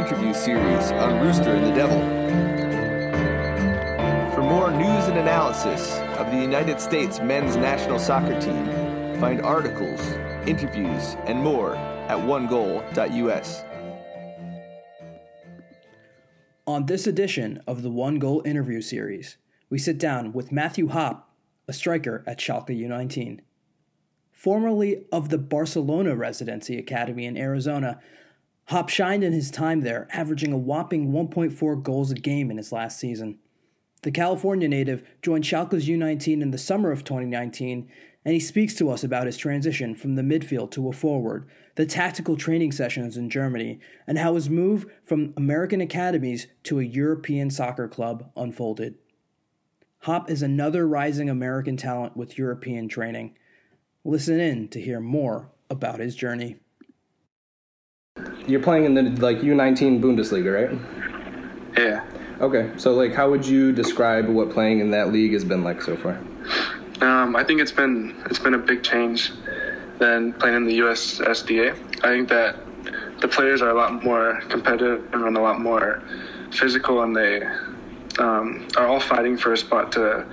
interview series on Rooster and the Devil. For more news and analysis of the United States men's national soccer team, find articles, interviews, and more at onegoal.us. On this edition of the One Goal interview series, we sit down with Matthew Hoppe, a striker at Schalke U19. Formerly of the Barcelona Residency Academy in Arizona, Hoppe shined in his time there, averaging a whopping 1.4 goals a game in his last season. The California native joined Schalke's U19 in the summer of 2019, and he speaks to us about his transition from the midfield to a forward, the tactical training sessions in Germany, and how his move from American academies to a European soccer club unfolded. Hoppe is another rising American talent with European training. Listen in to hear more about his journey. You're playing in the like U19 Bundesliga, right? Yeah. Okay, so like, how would you describe what playing in that league has been like so far? Um, I think it's been it's been a big change than playing in the USSDA. I think that the players are a lot more competitive and run a lot more physical, and they um, are all fighting for a spot to,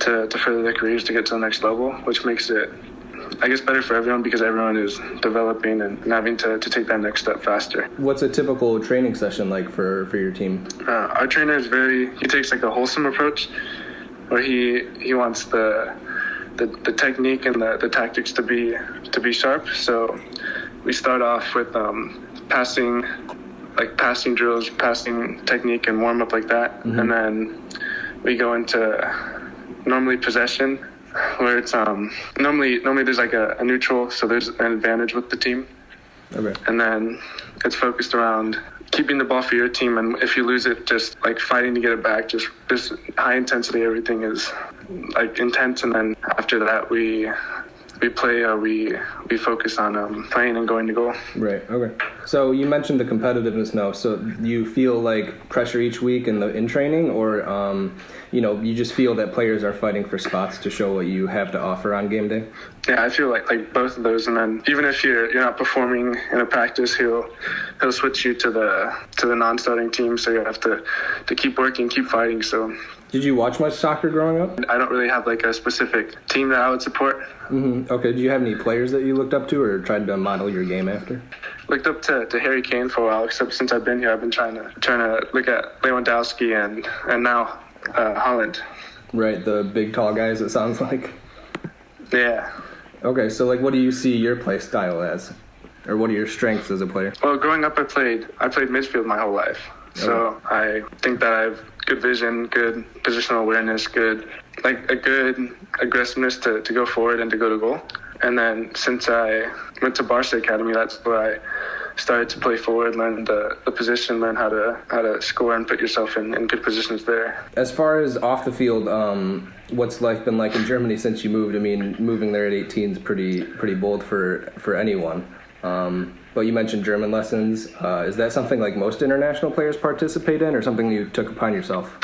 to to further their careers to get to the next level, which makes it, I guess, better for everyone because everyone is developing and having to, to take that next step faster. What's a typical training session like for for your team? Uh, our trainer is very he takes like a wholesome approach, where he he wants the the, the technique and the, the tactics to be to be sharp. So we start off with um, passing like passing drills, passing technique, and warm up like that, Mhm. and then we go into normally possession, where it's um normally normally there's like a, a neutral, so there's an advantage with the team, Okay. and then it's focused around keeping the ball for your team, and if you lose it, just like fighting to get it back, just just high intensity. Everything is like intense, and then after that we. We play, or we we focus on um, playing and going to goal. Right. Okay. So you mentioned the competitiveness now. So you feel like pressure each week in the in training, or um, you know, you just feel that players are fighting for spots to show what you have to offer on game day. Yeah, I feel like like both of those, and then even if you're you're not performing in a practice, he'll he'll switch you to the to the non-starting team, so you have to to keep working, keep fighting. So Did you watch much soccer growing up? I don't really have like a specific team that I would support. hmm Okay. Do you have any players that you looked up to or tried to model your game after? Looked up to, to Harry Kane for a while, except since I've been here, I've been trying to trying to look at Lewandowski and and now uh, Haaland. Right. The big tall guys. It sounds like. Yeah. Okay. So like, what do you see your play style as, or what are your strengths as a player? Well, growing up, I played I played midfield my whole life, so I think that I have good vision, good positional awareness, good like a good aggressiveness to, to go forward and to go to goal. And then since I went to Barca Academy, that's where I started to play forward, learn the, the position, learn how to how to score and put yourself in, in good positions there. As far as off the field, um, what's life been like in Germany since you moved? I mean, moving there at 18 is pretty pretty bold for for anyone. Um, but you mentioned German lessons. Uh, is that something like most international players participate in, or something you took upon yourself?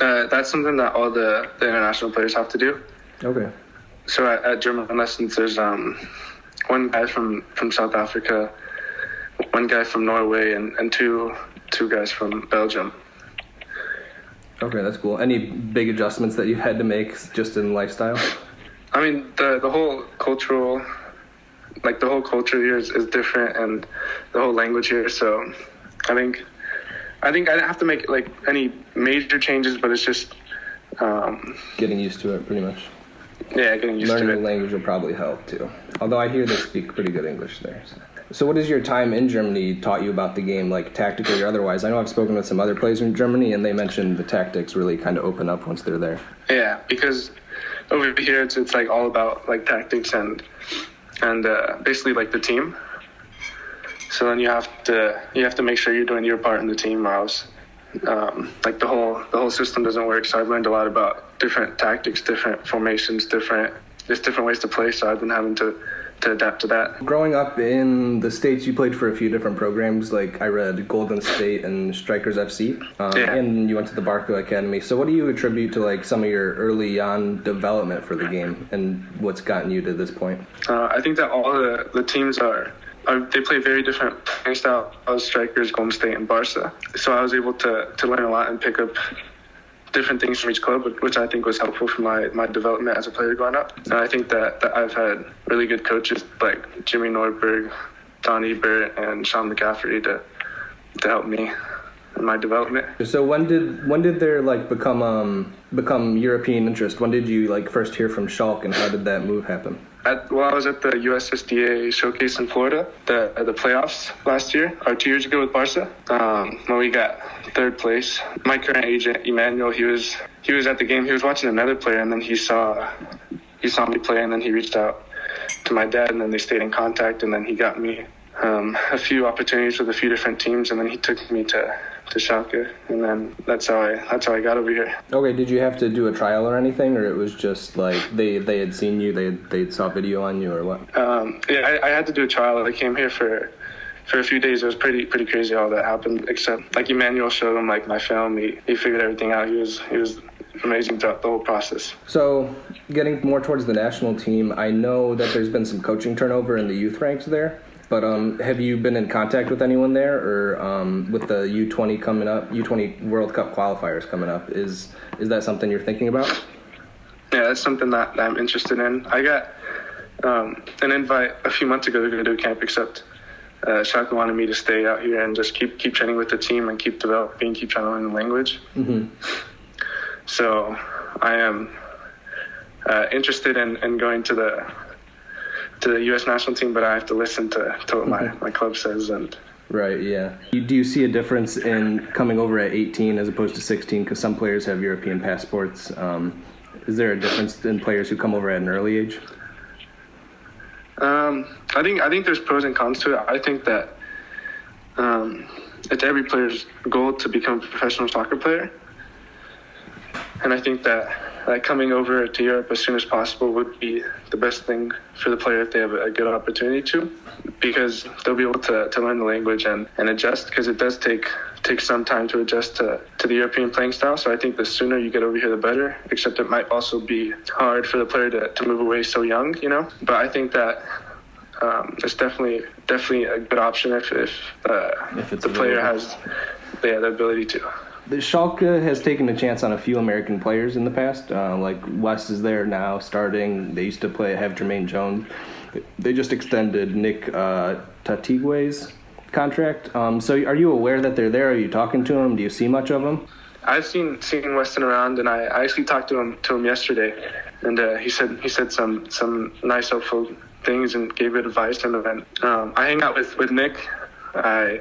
Uh, that's something that all the, the international players have to do. Okay. So at, at German lessons, there's um, one guy from, from South Africa, one guy from Norway, and, and two two guys from Belgium. Okay, that's cool. Any big adjustments that you've had to make just in lifestyle? I mean, the the whole cultural, like the whole culture here is, is different, and the whole language here. So, I think, I think I didn't have to make like any major changes, but it's just, um, Getting used to it, pretty much. Yeah, getting used Learning to the language will probably help too. Although I hear they speak pretty good English there. So. so, what has your time in Germany taught you about the game, like tactically or otherwise? I know I've spoken with some other players in Germany, and they mentioned the tactics really kind of open up once they're there. Yeah, because over here it's it's like all about like tactics and and uh, basically like the team. So then you have to you have to make sure you're doing your part in the team, or else um, like the whole the whole system doesn't work. So I've learned a lot about different tactics, different formations, different just different ways to play. So I've been having to to adapt to that. Growing up in the States, you played for a few different programs, like I read Golden State and Strikers FC, um, Yeah. and you went to the Barca Academy. So, what do you attribute to like some of your early on development for the game, and what's gotten you to this point? Uh, I think that all the, the teams are, they play very different playing style was strikers, Golden State, and Barca. So I was able to, to learn a lot and pick up different things from each club, which I think was helpful for my, my development as a player growing up. And I think that, that I've had really good coaches like Jimmy Norberg, Don Ebert, and Sean McCafferty to, to help me in my development. So when did when did there like become um become European interest? When did you like first hear from Schalke, and how did that move happen? At, well, I was at the USSDA showcase in Florida, the the playoffs last year or two years ago with Barca. Um, when we got third place, my current agent Emmanuel, he was he was at the game. He was watching another player, and then he saw he saw me play, and then he reached out to my dad, and then they stayed in contact, and then he got me um, a few opportunities with a few different teams, and then he took me to to Schalke, and then that's how I that's how I got over here. Okay, did you have to do a trial or anything, or it was just like they they had seen you, they they saw video on you, or what? Um, yeah, I, I had to do a trial. I came here for for a few days. It was pretty pretty crazy how that happened. Except like Emmanuel showed him like my film. He he figured everything out. He was he was amazing throughout the whole process. So, getting more towards the national team, I know that there's been some coaching turnover in the youth ranks there. But um, have you been in contact with anyone there, or um, with the U20 coming up, U20 World Cup qualifiers coming up? Is is that something you're thinking about? Yeah, that's something that, that I'm interested in. I got um, an invite a few months ago to go to a camp, except uh, Schalke wanted me to stay out here and just keep keep training with the team and keep developing, keep trying to learn the language. Mm-hmm. So I am uh, interested in, in going to the to the U.S. national team, but I have to listen to, to what my, my club says. And right, yeah. You, Do you see a difference in coming over at 18 as opposed to 16? Because some players have European passports. Um, is there a difference in players who come over at an early age? Um, I think I think there's pros and cons to it. I think that um, it's every player's goal to become a professional soccer player, and I think that uh, coming over to Europe as soon as possible would be the best thing for the player if they have a good opportunity to, because they'll be able to, to learn the language and, and adjust because it does take take some time to adjust to, to the European playing style. So I think the sooner you get over here, the better. Except it might also be hard for the player to, to move away so young, you know. But I think that um, it's definitely definitely a good option if if, uh, if the player has yeah, the ability to the Schalke has taken a chance on a few American players in the past. Uh, like West is there now, starting. They used to play have Jermaine Jones. They just extended Nick uh, Taitague's contract. Um, so, are you aware that they're there? Are you talking to them? Do you see much of them? I've seen seen Weston around, and I, I actually talked to him to him yesterday, and uh, he said he said some some nice helpful things and gave good advice. And then um, I hang out with with Nick. I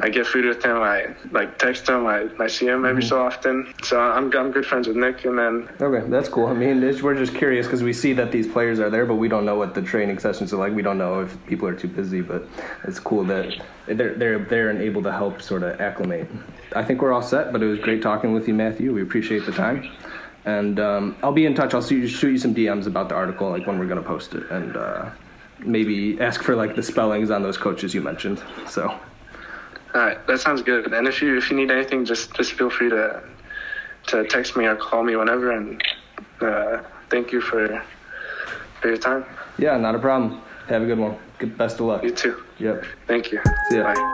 I get food with him. I like text him. I, I see him every mm-hmm. so often. So I'm, I'm good friends with Nick. And then okay, that's cool. I mean, we're just curious because we see that these players are there, but we don't know what the training sessions are like. We don't know if people are too busy. But it's cool that they're they're there and able to help sort of acclimate. I think we're all set. But it was great talking with you, Matthew. We appreciate the time. And um, I'll be in touch. I'll shoot you, shoot you some DMs about the article, like when we're gonna post it, and uh, maybe ask for like the spellings on those coaches you mentioned. So. All right, that sounds good. And if you if you need anything, just just feel free to to text me or call me whenever. And uh, thank you for for your time. Yeah, not a problem. Have a good one. Good, best of luck. You too. Yep. Thank you. See ya. Bye.